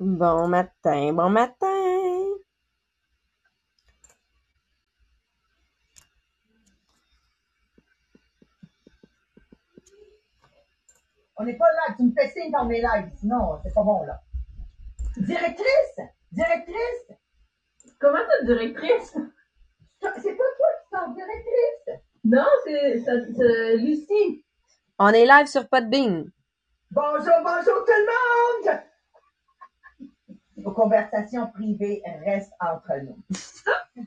Bon matin, bon matin. On n'est pas là. Tu me fais signe dans mes lives. Sinon, c'est pas bon, là. Directrice! Directrice! Comment ça, directrice? C'est pas toi qui t'en directrice! Non, c'est c'est- c'est Lucie. On est live sur Podbean. Bonjour, bonjour tout le monde! Vos conversations privées restent entre nous.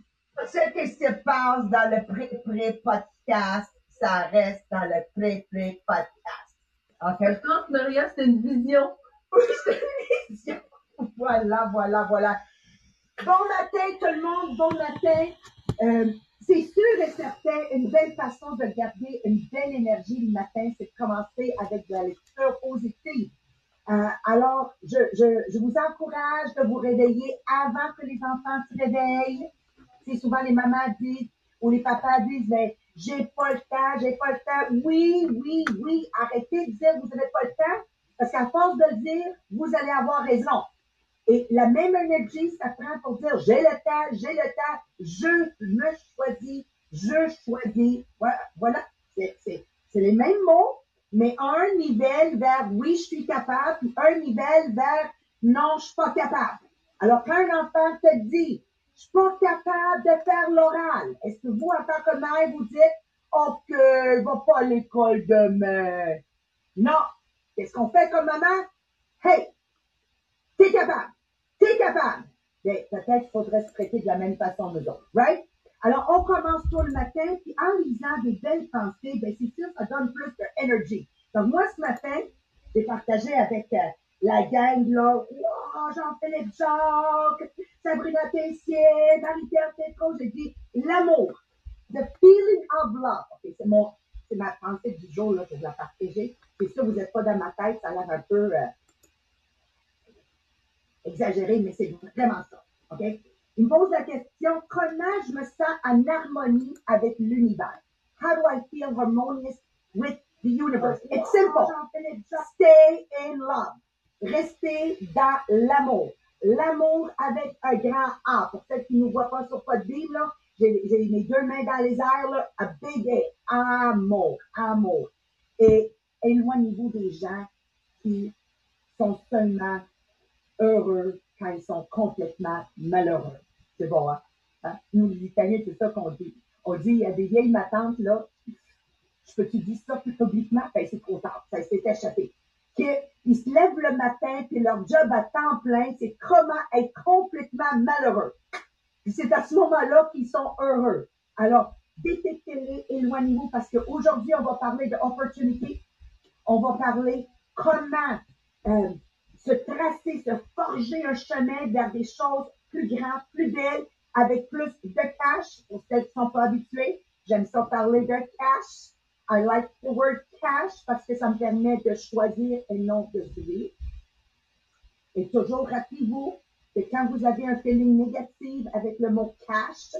Ce qui se passe dans le pré-pré-podcast, ça reste dans le pré-pré-podcast. OK? Je pense que Maria, c'est une vision. Oui, c'est une vision. Voilà, voilà, voilà. Bon matin tout le monde, bon matin. Euh, c'est sûr et certain, une belle façon de garder une belle énergie le matin, c'est de commencer avec de la lecture positive. Euh, alors, je, vous encourage de vous réveiller avant que les enfants se réveillent. C'est souvent les mamans disent ou les papas disent, mais j'ai pas le temps, j'ai pas le temps. Oui, oui, oui, arrêtez de dire vous n'avez pas le temps, parce qu'à force de le dire, vous allez avoir raison. Et la même énergie, ça prend pour dire j'ai le temps, j'ai le temps, je me choisis, je choisis. Voilà, c'est les mêmes mots, mais un nivelle vers oui, je suis capable, puis un nivelle vers non, je suis pas capable. Alors, quand un enfant te dit je suis pas capable de faire l'oral, est-ce que vous, en tant que mère, vous dites OK, va pas à l'école demain? Non. Qu'est-ce qu'on fait comme maman? Hey, T'es capable. T'es capable. Mais peut-être qu'il faudrait se traiter de la même façon nous autres. Right? Alors, on commence tôt le matin, puis en lisant des belles pensées, ben, c'est sûr, ça donne plus de énergie. Donc, moi, ce matin, j'ai partagé avec euh, la gang, là, wow, Jean-Philippe Jacques, Sabrina Tessier, Marie-Pierre Tétro, j'ai dit l'amour. The feeling of love. OK, c'est mon, c'est ma pensée du jour, là, que je la partager. C'est sûr, vous n'êtes pas dans ma tête, ça a l'air un peu, euh, exagéré, mais c'est vraiment ça. OK? Il pose la question comment je me sens en harmonie avec l'univers? How do I feel harmonious with the universe? It's simple. Stay in love. Restez dans l'amour. L'amour avec un grand A. Pour ceux qui ne nous voient pas sur Podbeam, là, j'ai mes deux mains dans les airs, là, a big A. Amour. Amour. Et éloignez-vous des gens qui sont seulement heureux quand ils sont complètement malheureux. C'est bon, hein? Hein? Nous, les Italiens, c'est ça qu'on dit. On dit, il y a des vieilles matantes, là, je peux-tu dire ça plus publiquement? Ben, c'est trop tard, ça s'est échappé. Qu'ils se lèvent le matin, puis leur job à temps plein, c'est comment être complètement malheureux. Puis c'est à ce moment-là qu'ils sont heureux. Alors, détectez-les, éloignez-vous, parce qu'aujourd'hui, on va parler de opportunity. On va parler comment euh, se tracer, se forger un chemin vers des choses plus grandes, plus belles, avec plus de cash, pour celles qui ne sont pas habituées. J'aime ça parler de cash. I like the word cash parce que ça me permet de choisir et non de suivre. Et toujours, rappelez-vous que quand vous avez un feeling négatif avec le mot cash,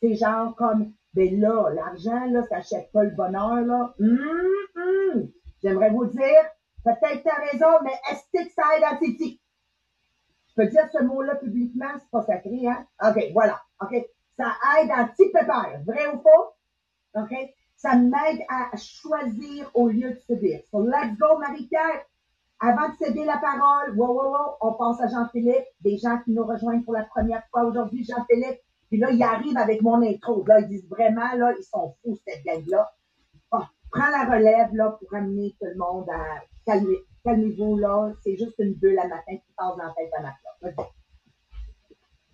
c'est genre comme, ben là, l'argent, là, ça achète pas le bonheur, là. Hum, hum. J'aimerais vous dire, peut-être t'as raison, mais est-ce que ça aide à Titi? Je peux dire ce mot-là publiquement, c'est pas sacré, hein? OK, voilà. OK. Ça aide à petit pépère. Vrai ou faux? OK? Ça m'aide à choisir au lieu de subir. So, let's go, Marie-Pierre. Avant de céder la parole, wow, wow, wow, on passe à Jean-Philippe, des gens qui nous rejoignent pour la première fois aujourd'hui, Jean-Philippe. Puis là, ils arrivent avec mon intro. Là, ils disent vraiment, là, ils sont fous, cette gang-là. Ah, prends la relève, là, pour amener tout le monde à Calmez-vous, là. C'est juste une bulle à matin qui passe dans la tête à là. Vas-y.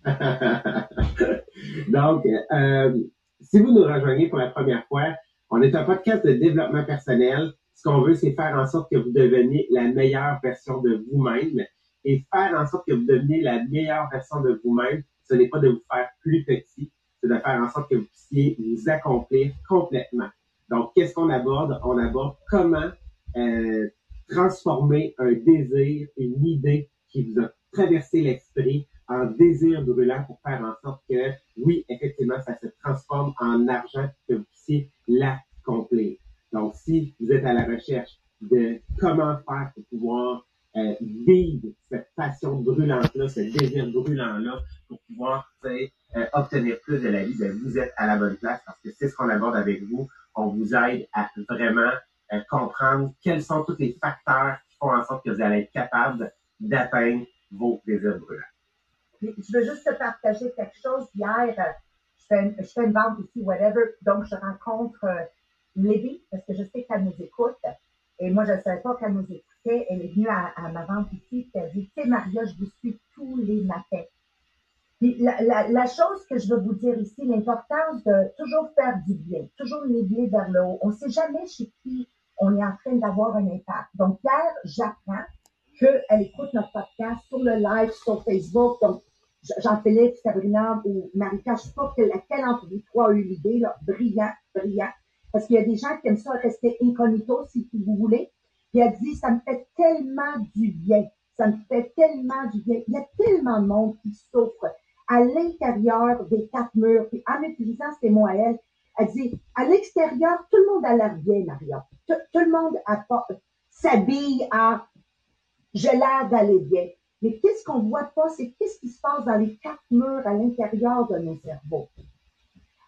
Donc, euh, si vous nous rejoignez pour la première fois, on est un podcast de développement personnel. Ce qu'on veut, c'est faire en sorte que vous deveniez la meilleure version de vous-même. Et faire en sorte que vous deveniez la meilleure version de vous-même, ce n'est pas de vous faire plus petit, c'est de faire en sorte que vous puissiez vous accomplir complètement. Donc, qu'est-ce qu'on aborde? On aborde comment euh, transformer un désir, une idée qui vous a traversé l'esprit en désir brûlant pour faire en sorte que, oui, effectivement, ça se transforme en argent, que vous puissiez l'accomplir. Donc, si vous êtes à la recherche de comment faire pour pouvoir euh, vivre cette passion brûlante-là, ce désir brûlant-là pour pouvoir euh, obtenir plus de la vie, ben, vous êtes à la bonne place parce que c'est ce qu'on aborde avec vous. On vous aide à vraiment euh, comprendre quels sont tous les facteurs qui font en sorte que vous allez être capable d'atteindre vos désirs brûlants. Je veux juste te partager quelque chose. Hier, euh, je fais une, vente ici, whatever. Donc, je rencontre euh, Lévi, parce que je sais qu'elle nous écoute. Et moi, je ne savais pas qu'elle nous écoutait. Elle est venue à, ma vente ici, puis elle dit, tu sais, Maria, je vous suis tous les matins. La, la, la chose que je veux vous dire ici, l'importance de toujours faire du bien, toujours négler vers le haut. On ne sait jamais chez qui on est en train d'avoir un impact. Donc, hier, j'apprends qu'elle écoute notre podcast sur le live sur Facebook. Donc, Jean-Philippe, Sabrina ou Marika, je ne sais pas laquelle entre vous trois a eu l'idée, là. Brillant, brillant. Parce qu'il y a des gens qui aiment ça rester incognito, si vous voulez. Puis elle dit, ça me fait tellement du bien. Ça me fait tellement du bien. Il y a tellement de monde qui souffre à l'intérieur des quatre murs. Puis en utilisant ces mots à elle, elle dit, à l'extérieur, tout le monde a l'air bien, Maria. Tout, le monde s'habille à j'ai l'air d'aller bien. Mais qu'est-ce qu'on voit pas, c'est qu'est-ce qui se passe dans les quatre murs à l'intérieur de nos cerveaux.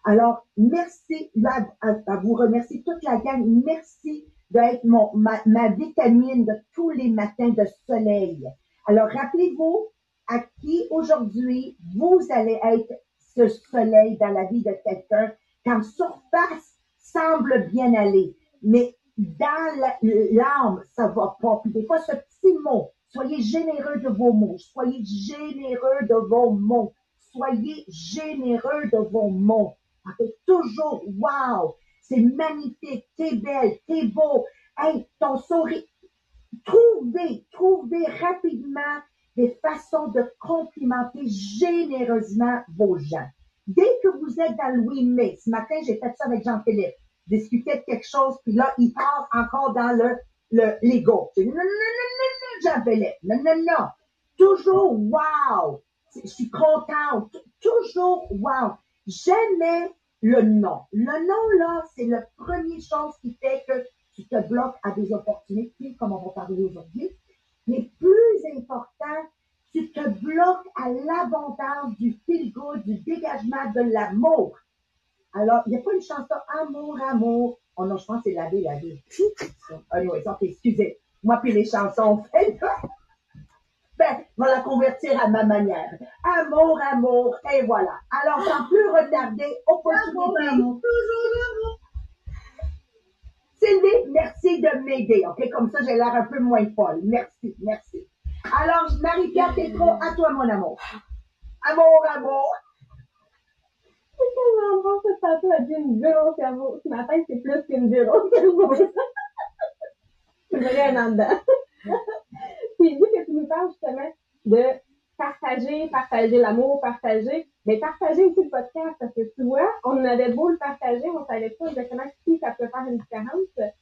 Alors, merci à, vous remercier toute la gang. Merci d'être mon, ma, vitamine de tous les matins de soleil. Alors, rappelez-vous à qui aujourd'hui vous allez être ce soleil dans la vie de quelqu'un quand surface semble bien aller. Dans l'âme, ça va pas. Puis des fois, ce petit mot, soyez généreux de vos mots, soyez généreux de vos mots, soyez généreux de vos mots. Ça fait toujours, wow, c'est magnifique, t'es belle, t'es beau, hey, ton sourire. Trouvez, trouvez rapidement des façons de complimenter généreusement vos gens. Dès que vous êtes dans le oui mais, ce matin, j'ai fait ça avec Jean-Philippe discutait de quelque chose, puis là, il part encore dans le le l'ego. Non, non. Non, non, non. Toujours wow. Je suis contente. Toujours wow. Jamais le non. Le non, là, c'est la première chose qui fait que tu te bloques à des opportunités, comme on va parler aujourd'hui. Mais plus important, tu te bloques à l'abondance du feel good, du dégagement de l'amour. Alors, il n'y a pas une chanson Amour, amour. Oh non, je pense que c'est la vie, la vie. Anyway, ok, excusez. Moi, puis les chansons, fait. Ben, je vais la convertir à ma manière. Amour, amour, et voilà. Alors, sans plus retarder, opportunité. Sylvie, merci de m'aider, ok? Comme ça, j'ai l'air un peu moins folle. Merci, merci. Alors, Marie-Pierre Tétro, à toi, mon amour. Amour, amour. C'est tellement bon que tantôt a dit une bulle au cerveau. Ce matin, c'est plus qu'une bulle au cerveau. c'est vrai en dedans. Puis vu que tu nous parles justement de partager, partager l'amour, partager, mais partager aussi le podcast parce que tu vois, on avait beau le partager, on savait pas exactement qui ça peut faire une différence.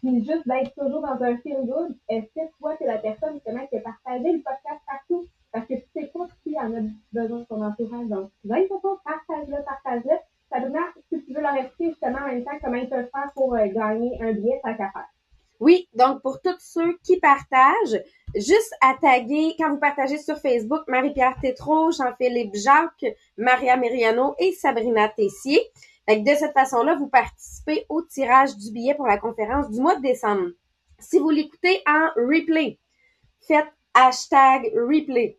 Puis juste d'être toujours dans un feel good, est-ce que toi, es la personne justement qui a partagé le podcast partout? Parce que tu sais pas qui en a besoin de ton entourage. Donc, n'hésite pas, partage-le, partage-le. Sabrina, si tu veux leur expliquer justement en même temps comment ils peuvent faire pour euh, gagner un billet, ça qu'à faire. Oui, donc pour tous ceux qui partagent, juste à taguer, quand vous partagez sur Facebook, Marie-Pierre Tétrault, Jean-Philippe Jacques, Maria Meriano et Sabrina Tessier. De cette façon-là, vous participez au tirage du billet pour la conférence du mois de décembre. Si vous l'écoutez en replay, faites hashtag replay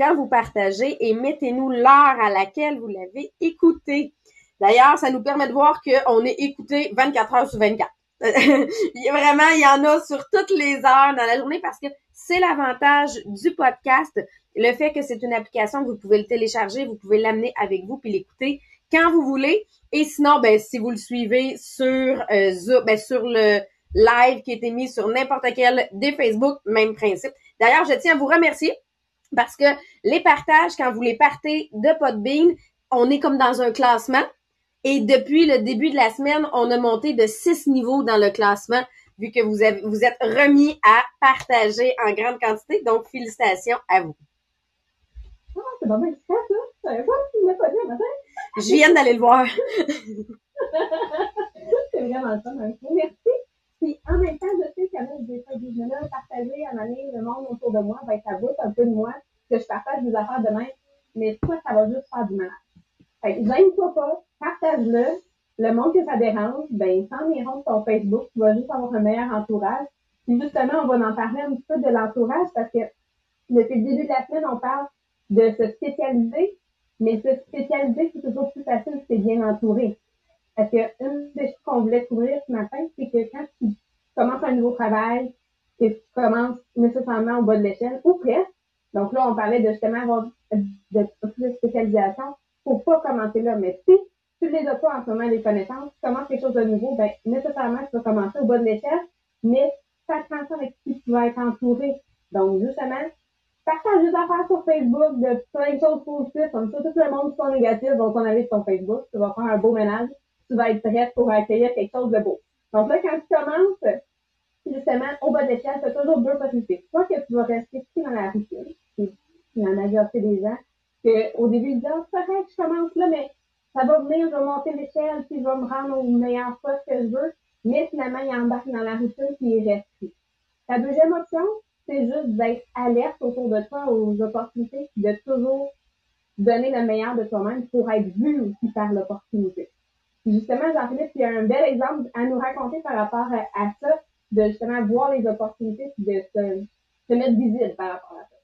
quand vous partagez et mettez-nous l'heure à laquelle vous l'avez écouté. D'ailleurs, ça nous permet de voir qu'on est écouté 24 heures sur 24. il y a vraiment, il y en a sur toutes les heures dans la journée parce que c'est l'avantage du podcast, le fait que c'est une application que vous pouvez le télécharger, vous pouvez l'amener avec vous puis l'écouter quand vous voulez. Et sinon, ben si vous le suivez sur euh, Zoom, ben, sur le live qui été mis sur n'importe quel des Facebook, même principe. D'ailleurs, je tiens à vous remercier parce que les partages, quand vous les partez de Podbean, on est comme dans un classement. Et depuis le début de la semaine, on a monté de six niveaux dans le classement, vu que vous, avez, vous êtes remis à partager en grande quantité. Donc, félicitations à vous. Ah, c'est vraiment excitant, ça. Je matin. Je viens d'aller le voir. c'est vraiment fun. hein. Merci. Puis en même temps, je sais qu'il y a des fois disent, là, partager à année le monde autour de moi, ben ça goûte un peu de moi, que je partage des affaires de même, mais toi, ça va juste faire du mal. Fait que gêne-toi pas, partage-le. Le monde que ça dérange, ben, s'en ira de ton Facebook, tu vas juste avoir un meilleur entourage. Puis justement, on va en parler un petit peu de l'entourage parce que depuis le début de la semaine, on parle de se spécialiser, mais se spécialiser, c'est toujours plus facile si c'est bien entouré. Parce que une des choses qu'on voulait couvrir ce matin, c'est que quand tu commences un nouveau travail, que tu commences nécessairement au bas de l'échelle, ou presque, donc là, on parlait de justement avoir de, plus de spécialisation, faut pas commencer là. Mais si tu les as pas en ce moment, les connaissances, tu commences quelque chose de nouveau, ben, nécessairement, tu vas commencer au bas de l'échelle, mais fais attention avec qui tu vas être entouré. Donc, justement, partage des affaires sur Facebook de plein de choses positives, comme ça, tout le monde qui sont négatifs va s'en aller sur Facebook, tu vas faire un beau ménage, tu vas être prête pour accueillir quelque chose de beau. Donc là, quand tu commences, justement, au bas de l'échelle, tu as toujours deux possibilités. Soit que tu vas rester pris dans la routine, qui la majorité des gens, qu'au début, ils disent, ah, c'est correct, je commence là, mais ça va venir, je vais monter l'échelle, puis je vais me rendre au meilleur poste que je veux. Mais finalement, il embarque dans la routine, puis il reste pris. La deuxième option, c'est juste d'être alerte autour de toi aux opportunités, de toujours donner le meilleur de toi-même pour être vu aussi par l'opportunité. Justement, Jean-Philippe, il y a un bel exemple à nous raconter par rapport à, ça, de justement voir les opportunités, puis de se, mettre visible par rapport à ça.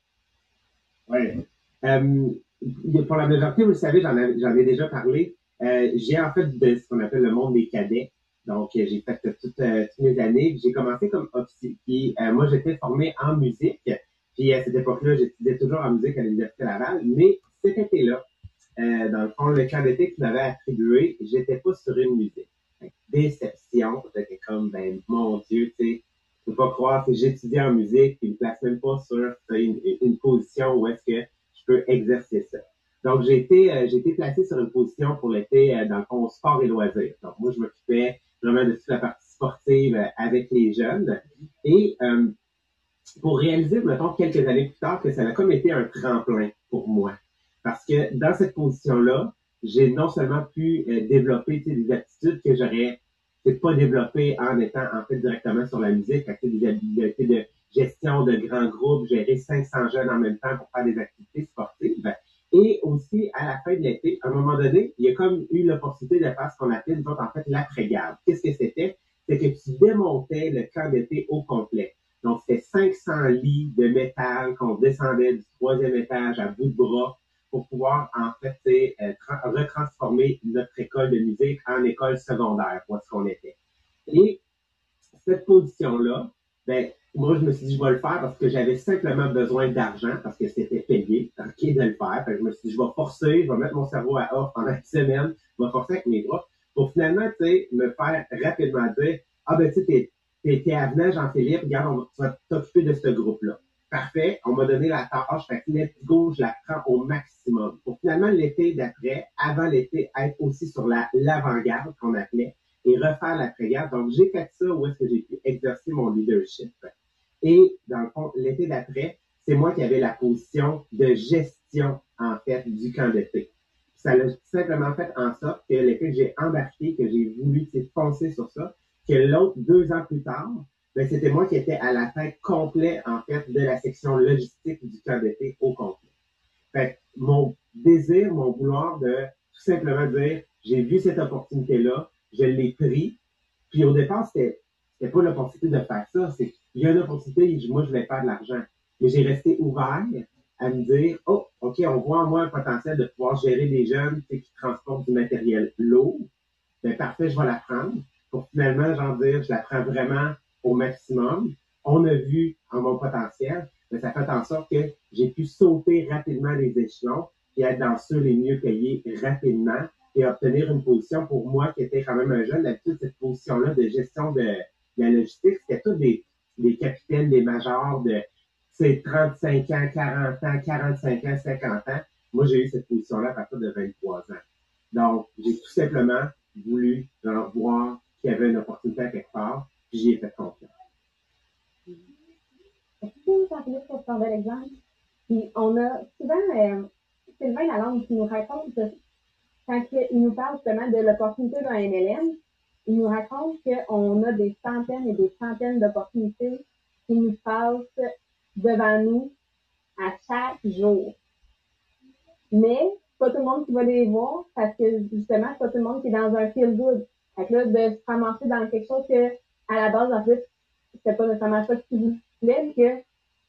Oui. Euh, pour la majorité, vous le savez, j'en ai, déjà parlé. Euh, j'ai en fait de ce qu'on appelle le monde des cadets. Donc, euh, j'ai fait toutes, mes années. J'ai commencé comme officier. Puis, moi, j'étais formé en musique. Puis, à cette époque-là, j'étudiais toujours en musique à l'Université Laval. Mais cet été-là, dans le fond, le camp d'été qui m'avait attribué, j'étais pas sur une musique. Déception. J'étais comme, ben, mon Dieu, tu sais, je peux pas croire que j'étudie en musique et me place même pas sur une, une position où est-ce que je peux exercer ça. Donc, j'ai été, euh, j'ai été placé sur une position pour l'été euh, dans le fond sport et loisirs. Donc, moi, je m'occupais vraiment de toute la partie sportive euh, avec les jeunes. Et pour réaliser, mettons, quelques années plus tard, que ça a comme été un tremplin pour moi. Parce que dans cette position-là, j'ai non seulement pu développer des aptitudes que j'aurais c'est pas développé en étant en fait directement sur la musique, fait des habiletés de gestion de grands groupes, gérer 500 jeunes en même temps pour faire des activités sportives. Et aussi, à la fin de l'été, à un moment donné, il y a comme eu l'opportunité de faire ce qu'on appelle, nous en fait, l'après-garde. Qu'est-ce que c'était? C'est que tu démontais le camp d'été au complet. Donc, c'était 500 lits de métal qu'on descendait du troisième étage à bout de bras pour pouvoir en fait euh, retransformer notre école de musique en école secondaire, pour ce qu'on était. Et cette position-là, ben, moi, je me suis dit, je vais le faire parce que j'avais simplement besoin d'argent parce que c'était payé, ok, de le faire. je me suis dit, je vais forcer, je vais mettre mon cerveau à off pendant une semaine, je vais forcer avec mes bras pour finalement, me faire rapidement dire, ah ben, tu sais, t'es, avenant, Jean-Philippe, regarde, on va, t'occuper de ce groupe-là parfait, on m'a donné la tâche, fait que let's je la prends au maximum. Pour finalement, l'été d'après, avant l'été, être aussi sur la l'avant-garde qu'on appelait et refaire l'après-garde. Donc, j'ai fait ça où est-ce que j'ai pu exercer mon leadership. Et dans le fond, l'été d'après, c'est moi qui avais la position de gestion, en fait, du camp d'été. Ça a simplement fait en sorte que l'été que j'ai embarqué, que j'ai voulu foncer sur ça, que l'autre, deux ans plus tard, ben, c'était moi qui étais à la tête complète, en fait, de la section logistique du camp d'été au complet. Mon désir, mon vouloir de tout simplement dire, j'ai vu cette opportunité-là, je l'ai pris, puis au départ, c'était, c'était pas l'opportunité de faire ça, c'est, il y a une opportunité, moi, je vais faire de l'argent. Mais j'ai resté ouvert à me dire, oh, OK, on voit en moi un potentiel de pouvoir gérer des jeunes qui transportent du matériel lourd. Ben, parfait, je vais la prendre. Pour finalement, genre dire, je la prends vraiment au maximum. On a vu en mon potentiel, mais ça fait en sorte que j'ai pu sauter rapidement les échelons et être dans ceux les mieux payés rapidement et obtenir une position pour moi qui était quand même un jeune. D'habitude, cette position-là de gestion de, la logistique, c'était tous des, capitaines, des majors de 35 ans, 40 ans, 45 ans, 50 ans. Moi, j'ai eu cette position-là à partir de 23 ans. Donc, j'ai tout simplement voulu voir qu'il y avait une opportunité à quelque part j'y ai fait confiance. Est-ce que Jean-Philippe, pour te bel exemple? Puis on a souvent euh, Sylvain langue qui nous raconte quand il nous parle justement de l'opportunité d'un MLM. il nous raconte qu'on a des centaines et des centaines d'opportunités qui nous passent devant nous à chaque jour. Mais pas tout le monde qui va les voir parce que justement, c'est pas tout le monde qui est dans un feel good. Fait que là, de se ramasser dans quelque chose que, à la base, en fait, c'était pas nécessairement ça vous plaît, mais que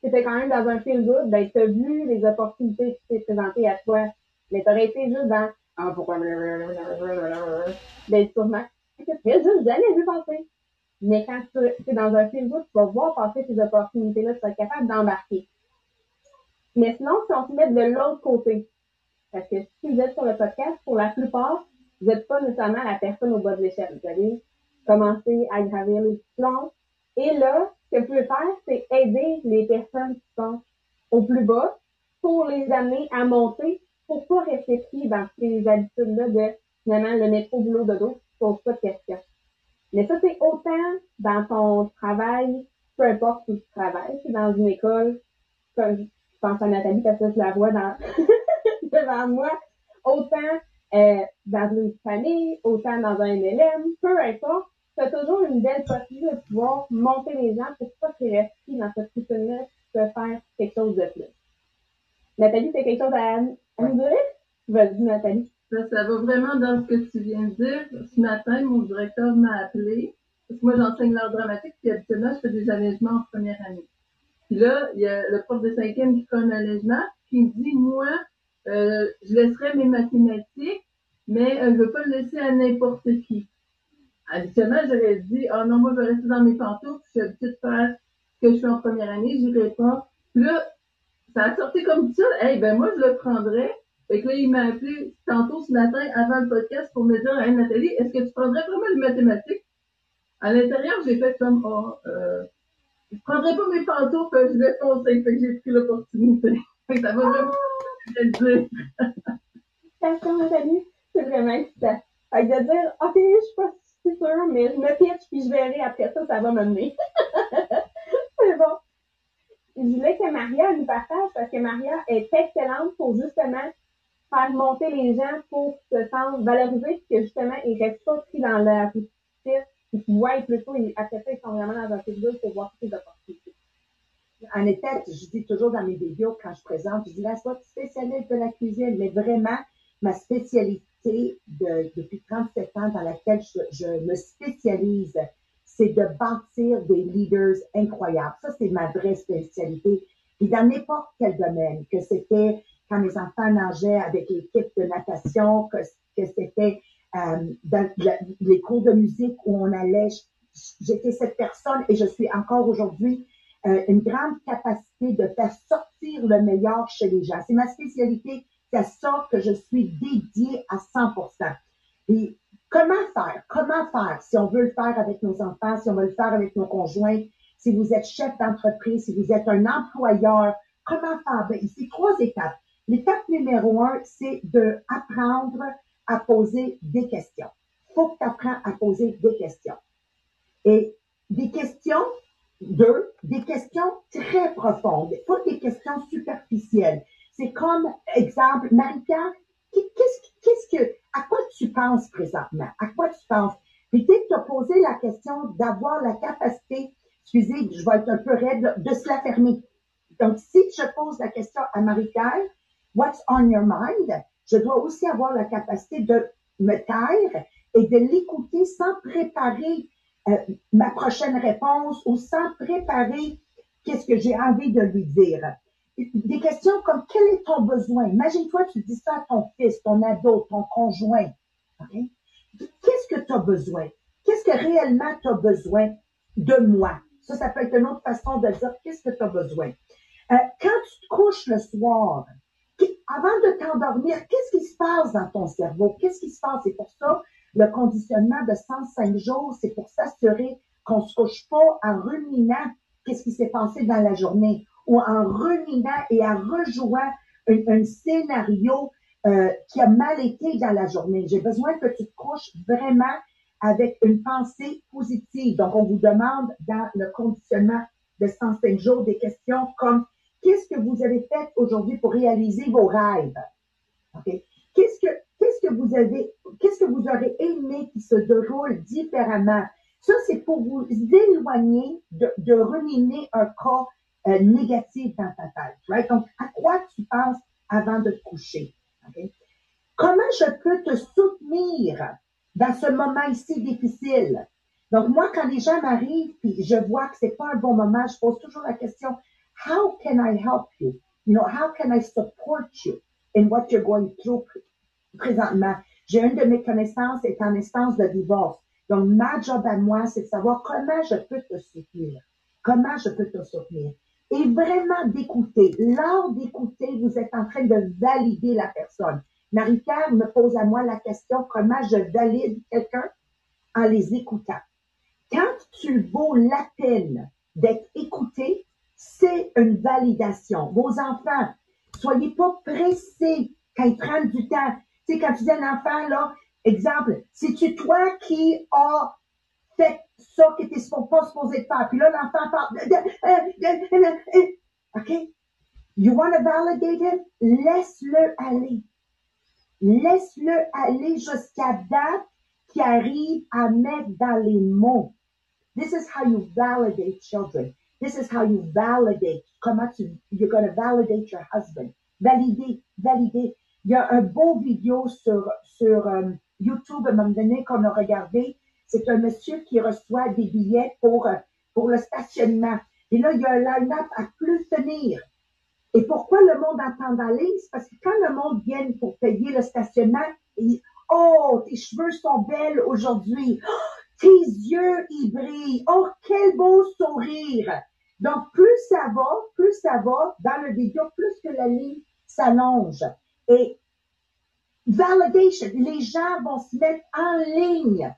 c'était quand même dans un feel good, ben, t'as vu les opportunités qui s'est présentées à toi. Mais t'aurais été juste dans, ah, pourquoi, ben, sûrement, que tu juste jamais vu passer. Mais quand tu es dans un feel good, tu vas voir passer ces opportunités-là, tu être capable d'embarquer. Mais sinon, si on se met de l'autre côté, parce que si vous êtes sur le podcast, pour la plupart, vous n'êtes pas nécessairement la personne au bas de l'échelle. Vous allez commencer à gravir les plans. Et là, ce que vous pouvez faire, c'est aider les personnes qui sont au plus bas pour les amener à monter, pour pas rester pris dans ces habitudes-là de finalement le métro boulot de dos, pose pas de questions. Mais ça, c'est autant dans ton travail, peu importe où tu travailles, c'est dans une école, comme je pense à Nathalie parce que je la vois devant moi, autant euh, dans une famille, autant dans un MLM, peu importe, tu as toujours une belle possibilité de pouvoir monter les gens pour pas qu'ils restent dans cette routine-là, tu peux faire quelque chose de plus. Nathalie, tu as quelque chose à, dire? Vas-y, Nathalie. Ça, va vraiment dans ce que tu viens de dire. Ce matin, mon directeur m'a appelé, parce que moi, j'enseigne l'art dramatique, puis habituellement, je fais des allègements en première année. Puis là, il y a le prof de cinquième qui fait un allègement, il me dit, moi, euh, je laisserai mes mathématiques, mais euh, je veux pas le laisser à n'importe qui. Habituellement, j'aurais dit, oh non, moi, je vais rester dans mes pantoufles, je suis habituée de faire ce que je fais en première année, j'irai pas. Puis là, ça a sorti comme ça, hey, ben moi, je le prendrais. Fait que là, il m'a appelé tantôt ce matin avant le podcast pour me dire, hey, Nathalie, est-ce que tu prendrais vraiment les mathématiques? À l'intérieur, j'ai fait comme, oh, euh, je prendrais pas mes pantoufles, je vais foncer. Fait que j'ai pris l'opportunité. Fait que ça va vraiment le dire. Nathalie, c'est vraiment excitant. Fait que de dire, ok, je suis pas si sûre, mais je me pitch puis je verrai après ça, ça va m'amener. c'est bon. Je voulais que Maria nous partage parce que Maria est excellente pour justement faire monter les gens pour se sentir valorisés que justement, ils restent pas pris dans la routine et qu'ils voient plutôt, et après ils sont vraiment dans un pays pour voir toutes les opportunités en effet, je dis toujours dans mes vidéos, quand je présente, je dis là, sois spécialiste de la cuisine, mais vraiment, ma spécialité de, depuis 37 ans dans laquelle je, me spécialise, c'est de bâtir des leaders incroyables. Ça, c'est ma vraie spécialité. Et dans n'importe quel domaine, que c'était quand mes enfants nageaient avec l'équipe de natation, que, que c'était euh, dans les cours de musique où on allait, j'étais cette personne et je suis encore aujourd'hui euh, une grande capacité de faire sortir le meilleur chez les gens. C'est ma spécialité, c'est ça que je suis dédiée à 100%. Et comment faire? Comment faire? Si on veut le faire avec nos enfants, si on veut le faire avec nos conjoints, si vous êtes chef d'entreprise, si vous êtes un employeur, comment faire? Ben, ici, trois étapes. L'étape numéro un, c'est de apprendre à poser des questions. Faut que tu apprennes à poser des questions. Et des questions deux, des questions très profondes, pas des questions superficielles. C'est comme, exemple, Marie-Pierre, qu'est-ce, que, à quoi tu penses présentement? À quoi tu penses? Puis dès que tu as posé la question d'avoir la capacité, excusez, je vais être un peu raide, de se la fermer. Donc, si je pose la question à Marie-Pierre, what's on your mind? Je dois aussi avoir la capacité de me taire et de l'écouter sans préparer euh, ma prochaine réponse ou sans préparer qu'est-ce que j'ai envie de lui dire. Des questions comme quel est ton besoin? Imagine-toi, tu dis ça à ton fils, ton ado, ton conjoint. Qu'est-ce que tu as besoin? Qu'est-ce que réellement tu as besoin de moi? Ça, ça peut être une autre façon de dire qu'est-ce que tu as besoin? Euh, quand tu te couches le soir, avant de t'endormir, qu'est-ce qui se passe dans ton cerveau? Qu'est-ce qui se passe? C'est pour ça le conditionnement de 105 jours, c'est pour s'assurer qu'on se couche pas en ruminant qu'est-ce qui s'est passé dans la journée ou en ruminant et en rejouant un, scénario euh, qui a mal été dans la journée. J'ai besoin que tu te couches vraiment avec une pensée positive. Donc, on vous demande dans le conditionnement de 105 jours des questions comme qu'est-ce que vous avez fait aujourd'hui pour réaliser vos rêves? Qu'est-ce que qu'est-ce que vous avez, qu'est-ce que vous aurez aimé qui se déroule différemment? Ça, c'est pour vous éloigner de, de un cas euh, négatif dans ta tête. Donc, à quoi tu penses avant de te coucher? Comment je peux te soutenir dans ce moment ici difficile? Donc, moi, quand les gens m'arrivent puis je vois que c'est pas un bon moment, je pose toujours la question, how can I help you? You know, how can I support you in what you're going through présentement? J'ai une de mes connaissances est en instance de divorce. Donc, ma job à moi, c'est de savoir comment je peux te soutenir. Comment je peux te soutenir? Et vraiment d'écouter. Lors d'écouter, vous êtes en train de valider la personne. Marie-Pierre me pose à moi la question comment je valide quelqu'un en les écoutant? Quand tu vaux la d'être écouté, c'est une validation. Vos enfants, soyez pas pressés quand ils prennent du temps. Tu sais, quand tu dis un enfant, là, exemple, c'est-tu toi qui as fait ça que tu n'es pas supposé faire? Puis là, l'enfant parle. de- de- de- OK? You want to validate him? Laisse-le aller. Laisse-le aller jusqu'à date qui arrive à mettre dans les mots. This is how you validate children. This is how you validate. Comment tu, you're going to validate your husband. Valider, valider. Il y a un beau vidéo sur, sur euh, YouTube à un moment donné qu'on a regardé. C'est un monsieur qui reçoit des billets pour, euh, le stationnement. Et là, il y a un line-up à plus finir. Et pourquoi le monde entend d'aller? C'est parce que quand le monde vient pour payer le stationnement, il Oh, tes cheveux sont belles aujourd'hui. Oh, tes yeux, ils brillent. Oh, quel beau sourire. Donc, plus ça va, plus ça va dans le vidéo, plus que la ligne s'allonge. Et validation, les gens vont se mettre en ligne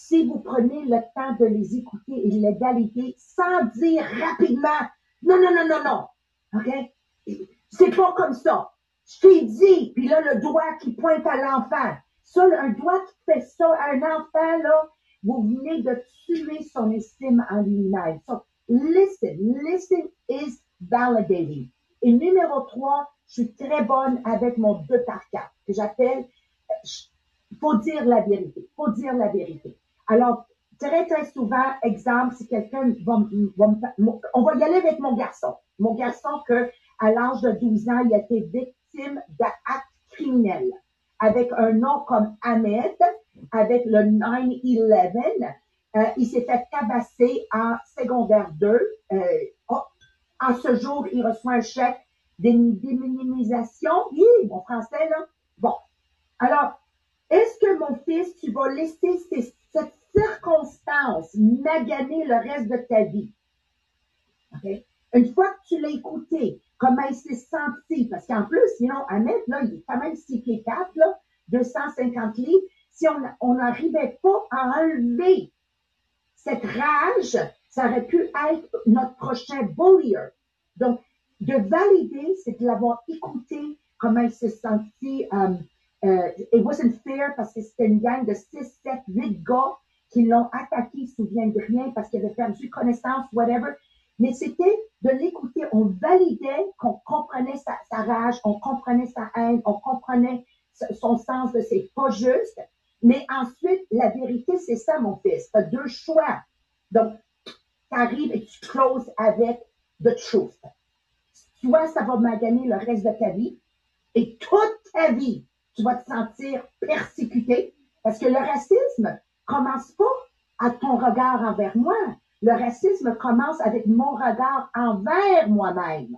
si vous prenez le temps de les écouter et valider sans dire rapidement non, non, non, non, non. OK? C'est pas comme ça. Je t'ai dit, puis là, le doigt qui pointe à l'enfant. Ça, un doigt qui fait ça à un enfant, là, vous venez de tuer son estime en lui-même. So, listen. Listen is validating. Et numéro trois, je suis très bonne avec mon 2 par 4, que j'appelle, il faut dire la vérité. faut dire la vérité. Alors, très, très souvent, exemple, si quelqu'un va, va on va y aller avec mon garçon. Mon garçon que, à l'âge de 12 ans, il a été victime d'actes criminels. Avec un nom comme Ahmed, avec le 9-11, euh, il s'est fait tabasser en secondaire 2. Euh, oh, en ce jour, il reçoit un chèque déminimisation. Oui, mon français, là. Bon. Alors, est-ce que mon fils, tu vas laisser ces- circonstance maganer le reste de ta vie? OK? Une fois que tu l'as écouté, comment il s'est senti, parce qu'en plus, sinon, Ahmed, là, il est quand même 6 pieds 4, là, 250 livres. Si on n'arrivait pas à enlever cette rage, ça aurait pu être notre prochain bullier. Donc, de valider, c'est de l'avoir écouté, comment il s'est senti. Um, euh, it wasn't fair parce que c'était une gang de 6, 7, 8 gars qui l'ont attaqué, ils se souviennent de rien parce qu'ils avaient perdu connaissance, whatever. Mais c'était de l'écouter. On validait qu'on comprenait sa, rage, on comprenait sa haine, on comprenait son sens de c'est pas juste. Mais ensuite, la vérité, c'est ça, mon fils. Tu as deux choix. Donc, tu arrives et tu closes avec the truth. Soit ça va maganer le reste de ta vie et toute ta vie, tu vas te sentir persécuté parce que le racisme commence pas à ton regard envers moi. Le racisme commence avec mon regard envers moi-même.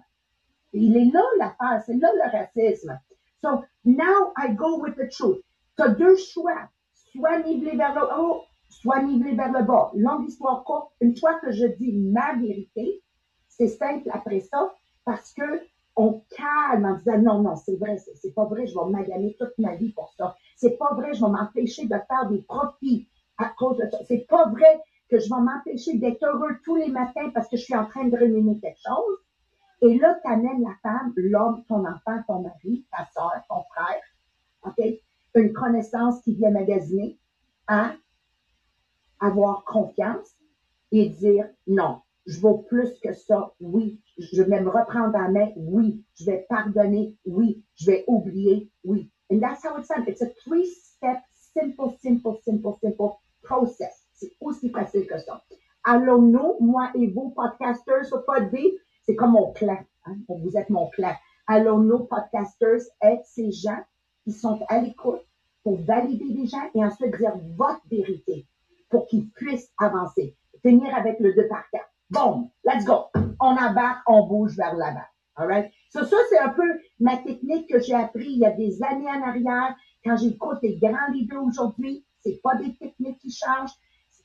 Il est là l'affaire, c'est là le racisme. So now I go with the truth. Tu as deux choix. Soit niveler vers le haut, soit niveler vers le bas. Longue histoire courte, une fois que je dis ma vérité, c'est simple après ça, parce que on calme en disant non, non, c'est vrai, c'est pas vrai, je vais maganer toute ma vie pour ça. C'est pas vrai, je vais m'empêcher de faire des profits à cause de ça. C'est pas vrai que je vais m'empêcher d'être heureux tous les matins parce que je suis en train de ruminer quelque chose. Et là, tu amènes la femme, l'homme, ton enfant, ton mari, ta soeur, ton frère, OK? Une connaissance qui vient magasiner à avoir confiance et dire non, je vaux plus que ça, oui, je vais me reprendre en main, oui, je vais pardonner, oui, je vais oublier, oui. And that's how it's done. It's a three-step, simple, simple, simple, simple C'est aussi facile que ça. Allons-nous, moi et vous, podcasters sur Podbean, c'est comme mon clan. Hein? Vous êtes mon clan. Allons-nous, podcasters, être ces gens qui sont à l'écoute pour valider les gens et ensuite dire votre vérité pour qu'ils puissent avancer. Finir avec le deux par quatre. Boom, let's go. On embarque, on bouge vers l'avant. Alright? So, ça, c'est un peu ma technique que j'ai appris il y a des années en arrière. Quand j'écoute les grands leaders aujourd'hui, c'est pas des techniques qui changent.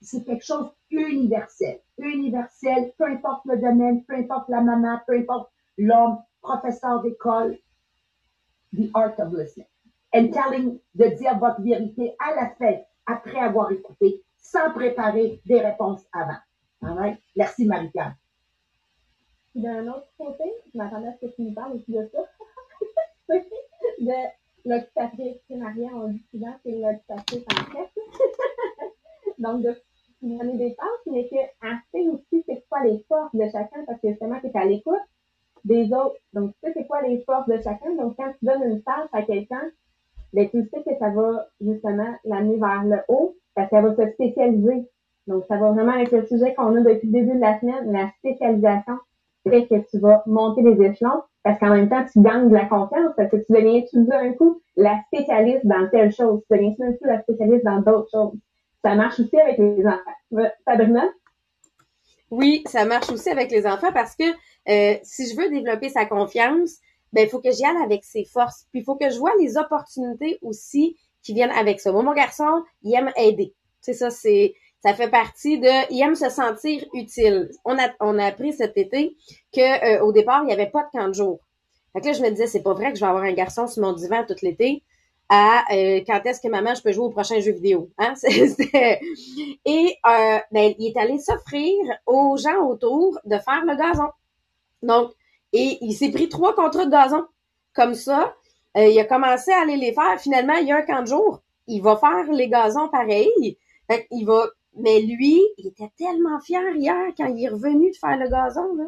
C'est quelque chose universel. Universel, peu importe le domaine, peu importe la maman, peu importe l'homme, professeur d'école. The art of listening. And telling, de dire votre vérité à la fête après avoir écouté, sans préparer des réponses avant. Alright? Merci, Marie-Pierre. D'un autre côté, je m'attendais à ce que tu nous parles aussi de ça. l'occupatrice primaire, on dit souvent que c'est l'occupatrice en tête. Donc, de donner des tâches, mais qu'elle sait aussi c'est quoi les forces de chacun, parce que justement, tu es à l'écoute des autres. Donc, tu sais c'est quoi les forces de chacun? Donc, quand tu donnes une tâche à quelqu'un, ben, tu sais que ça va justement l'amener vers le haut, parce qu'elle va se spécialiser. Donc, ça va vraiment avec le sujet qu'on a depuis le début de la semaine, la spécialisation fait que tu vas monter les échelons parce qu'en même temps, tu gagnes de la confiance parce que tu deviens tout d'un coup la spécialiste dans telle chose? Tu deviens tout d'un coup la spécialiste dans d'autres choses? Ça marche aussi avec les enfants. Sabrina? Oui, ça marche aussi avec les enfants parce que euh, si je veux développer sa confiance, ben il faut que j'y aille avec ses forces. Puis il faut que je vois les opportunités aussi qui viennent avec ça. Moi, mon garçon, il aime aider. C'est ça, c'est ça fait partie de il aime se sentir utile. On a on a appris cet été que euh, au départ, il n'y avait pas de camp de jour. Fait que là je me disais c'est pas vrai que je vais avoir un garçon sur mon divan tout l'été à euh, quand est-ce que maman je peux jouer au prochain jeu vidéo hein? Et euh, ben, il est allé s'offrir aux gens autour de faire le gazon. Donc et il s'est pris trois contrats de gazon comme ça. il a commencé à aller les faire. Finalement, il y a un camp de jour. Il va faire les gazons pareil. Fait il va mais lui, il était tellement fier hier quand il est revenu de faire le gazon. Là.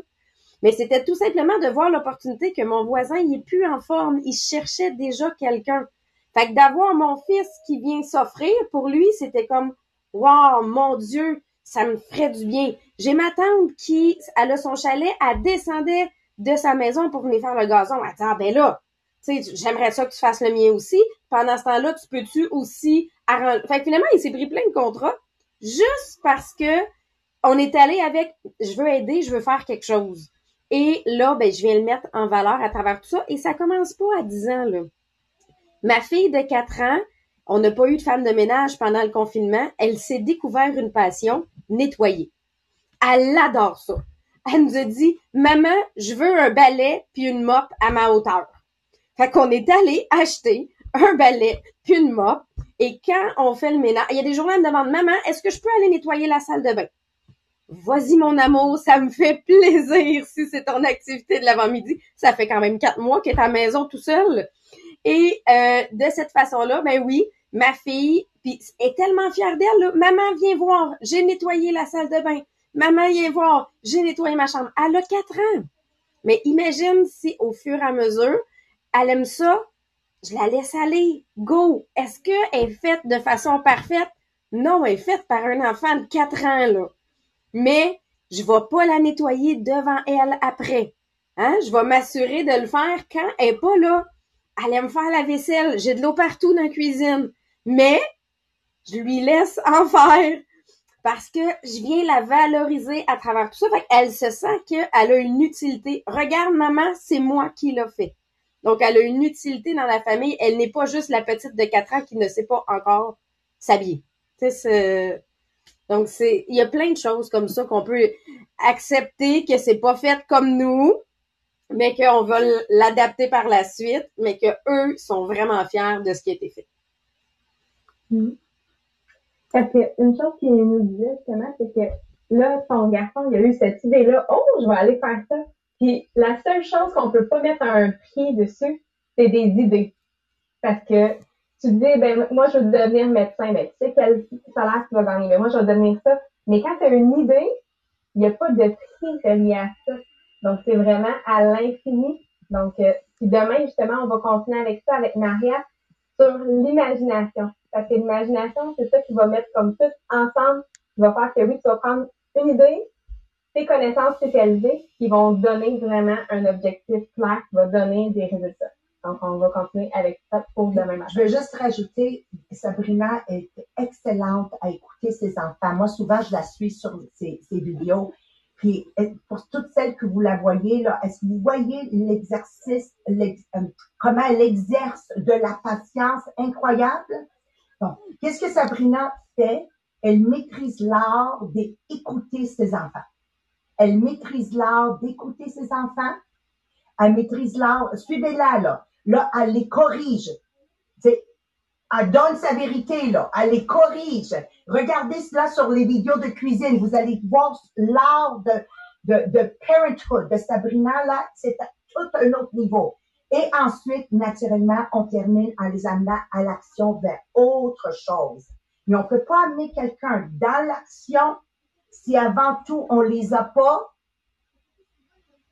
Mais c'était tout simplement de voir l'opportunité que mon voisin, il est plus en forme. Il cherchait déjà quelqu'un. Fait que d'avoir mon fils qui vient s'offrir, pour lui, c'était comme, wow, mon Dieu, ça me ferait du bien. J'ai ma tante qui, elle a son chalet, elle descendait de sa maison pour venir faire le gazon. Dit, ah ben là, tu sais, j'aimerais ça que tu fasses le mien aussi. Pendant ce temps-là, tu peux-tu aussi arranger... Fait que finalement, il s'est pris plein de contrats juste parce que on est allé avec je veux aider, je veux faire quelque chose. Et là, ben, je viens le mettre en valeur à travers tout ça. Et ça commence pas à 10 ans, là. Ma fille de 4 ans, on n'a pas eu de femme de ménage pendant le confinement. Elle s'est découvert une passion, nettoyer. Elle adore ça. Elle nous a dit, maman, je veux un balai puis une mop à ma hauteur. Fait qu'on est allé acheter un balai puis une mop et quand on fait le ménage, il y a des journées, elle me demande, maman, est-ce que je peux aller nettoyer la salle de bain? Vas-y, mon amour, ça me fait plaisir si c'est ton activité de l'avant-midi. Ça fait quand même quatre mois qu'elle est à la maison tout seul. Et euh, de cette façon-là, ben oui, ma fille puis est tellement fière d'elle. Maman, viens voir, j'ai nettoyé la salle de bain. Maman, viens voir, j'ai nettoyé ma chambre. Elle a quatre ans. Mais imagine si au fur et à mesure, elle aime ça, je la laisse aller. Go! Est-ce qu'elle est faite de façon parfaite? Non, elle est faite par un enfant de 4 ans, là. Mais je vais pas la nettoyer devant elle après. Hein? Je vais m'assurer de le faire quand elle est pas là. Elle aime faire la vaisselle. J'ai de l'eau partout dans la cuisine. Mais je lui laisse en faire parce que je viens la valoriser à travers tout ça. Qu'elle se sent qu'elle a une utilité. Regarde, maman, c'est moi qui l'a fait. Donc, elle a une utilité dans la famille. Elle n'est pas juste la petite de 4 ans qui ne sait pas encore s'habiller. Donc, c'est, il y a plein de choses comme ça qu'on peut accepter que c'est pas fait comme nous, mais qu'on va l'adapter par la suite, mais que eux sont vraiment fiers de ce qui a été fait. Mm. Parce qu'une chose qui nous disait justement, c'est que là, ton garçon, il a eu cette idée-là, oh, je vais aller faire ça. Puis la seule chose qu'on peut pas mettre un pied dessus, c'est des idées. Parce que tu dis, ben moi je veux devenir médecin, ben tu sais quel salaire tu vas gagner, mais moi je vais devenir ça. Mais quand tu as une idée, il n'y a pas de prix relié à ça. Donc c'est vraiment à l'infini. Donc euh, si demain justement on va continuer avec ça avec Maria, sur l'imagination. Parce que l'imagination, c'est ça qui va mettre comme tout ensemble, qui va faire que oui, tu vas prendre une idée, tes connaissances spécialisées qui vont donner vraiment un objectif clair qui va donner des résultats. Donc, on va continuer avec ça pour demain matin. Je veux juste rajouter, Sabrina est excellente à écouter ses enfants. Moi, souvent, je la suis sur ses, vidéos. Puis, pour toutes celles que vous la voyez, là, est-ce que vous voyez l'exercice, l'ex- euh, comment elle exerce de la patience incroyable? Bon. Qu'est-ce que Sabrina fait? Elle maîtrise l'art d'écouter ses enfants. Elle maîtrise l'art d'écouter ses enfants. Elle maîtrise l'art. Suivez-la, là. Là, elle les corrige. Elle donne sa vérité, là. Elle les corrige. Regardez cela sur les vidéos de cuisine. Vous allez voir l'art de, de, de parenthood de Sabrina, là. C'est à tout un autre niveau. Et ensuite, naturellement, on termine en les amenant à l'action vers autre chose. Mais on peut pas amener quelqu'un dans l'action si avant tout on les a pas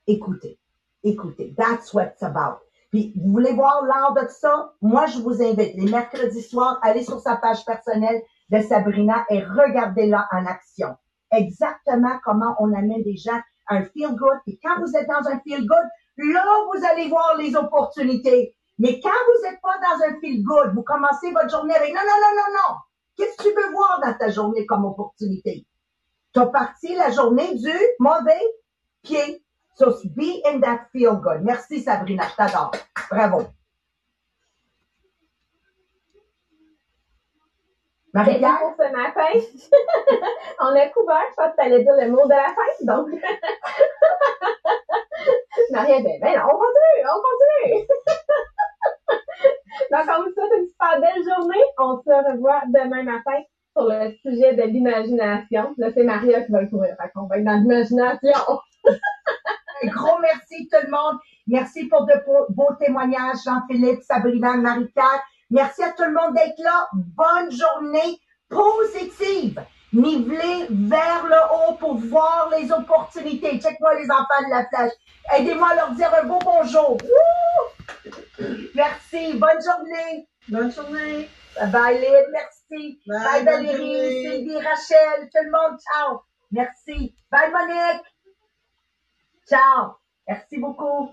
écoutés. Écoutez, that's what it's about. Puis, vous voulez voir l'art de ça? Moi, je vous invite, les mercredis soirs, allez sur sa page personnelle de Sabrina et regardez-la en action. Exactement comment on amène des gens à un feel good. Et quand vous êtes dans un feel good, là, vous allez voir les opportunités. Mais quand vous n'êtes pas dans un feel good, vous commencez votre journée avec non, non, non, non, non. Qu'est-ce que tu veux voir dans ta journée comme opportunité? Tu as parti la journée du mauvais pied. So be in that feel good. Merci Sabrina, je t'adore. Bravo. Marie-Pierre? pour ce matin, on a couvert, je pense que tu allais dire le mot de la fin, donc. Marie, ben, ben on continue, on continue. donc, on vous souhaite une super belle journée. On se revoit demain matin sur le sujet de l'imagination. Là, c'est Maria qui va le couvrir. Fait qu'on va être dans l'imagination. Un gros merci tout le monde. Merci pour de beaux, beaux témoignages, Jean-Philippe, Sabrina, Marie-Pierre. Merci à tout le monde d'être là. Bonne journée positive. Nivelez vers le haut pour voir les opportunités. Check-moi les enfants de la plage. Aidez-moi à leur dire un beau bonjour. Merci. Bonne journée. Bonne journée. Bye bye, Lynn. Merci. Bye, Valérie. Sylvie, Rachel, tout le monde. Ciao. Merci. Bye, Monique. Ciao. Merci beaucoup.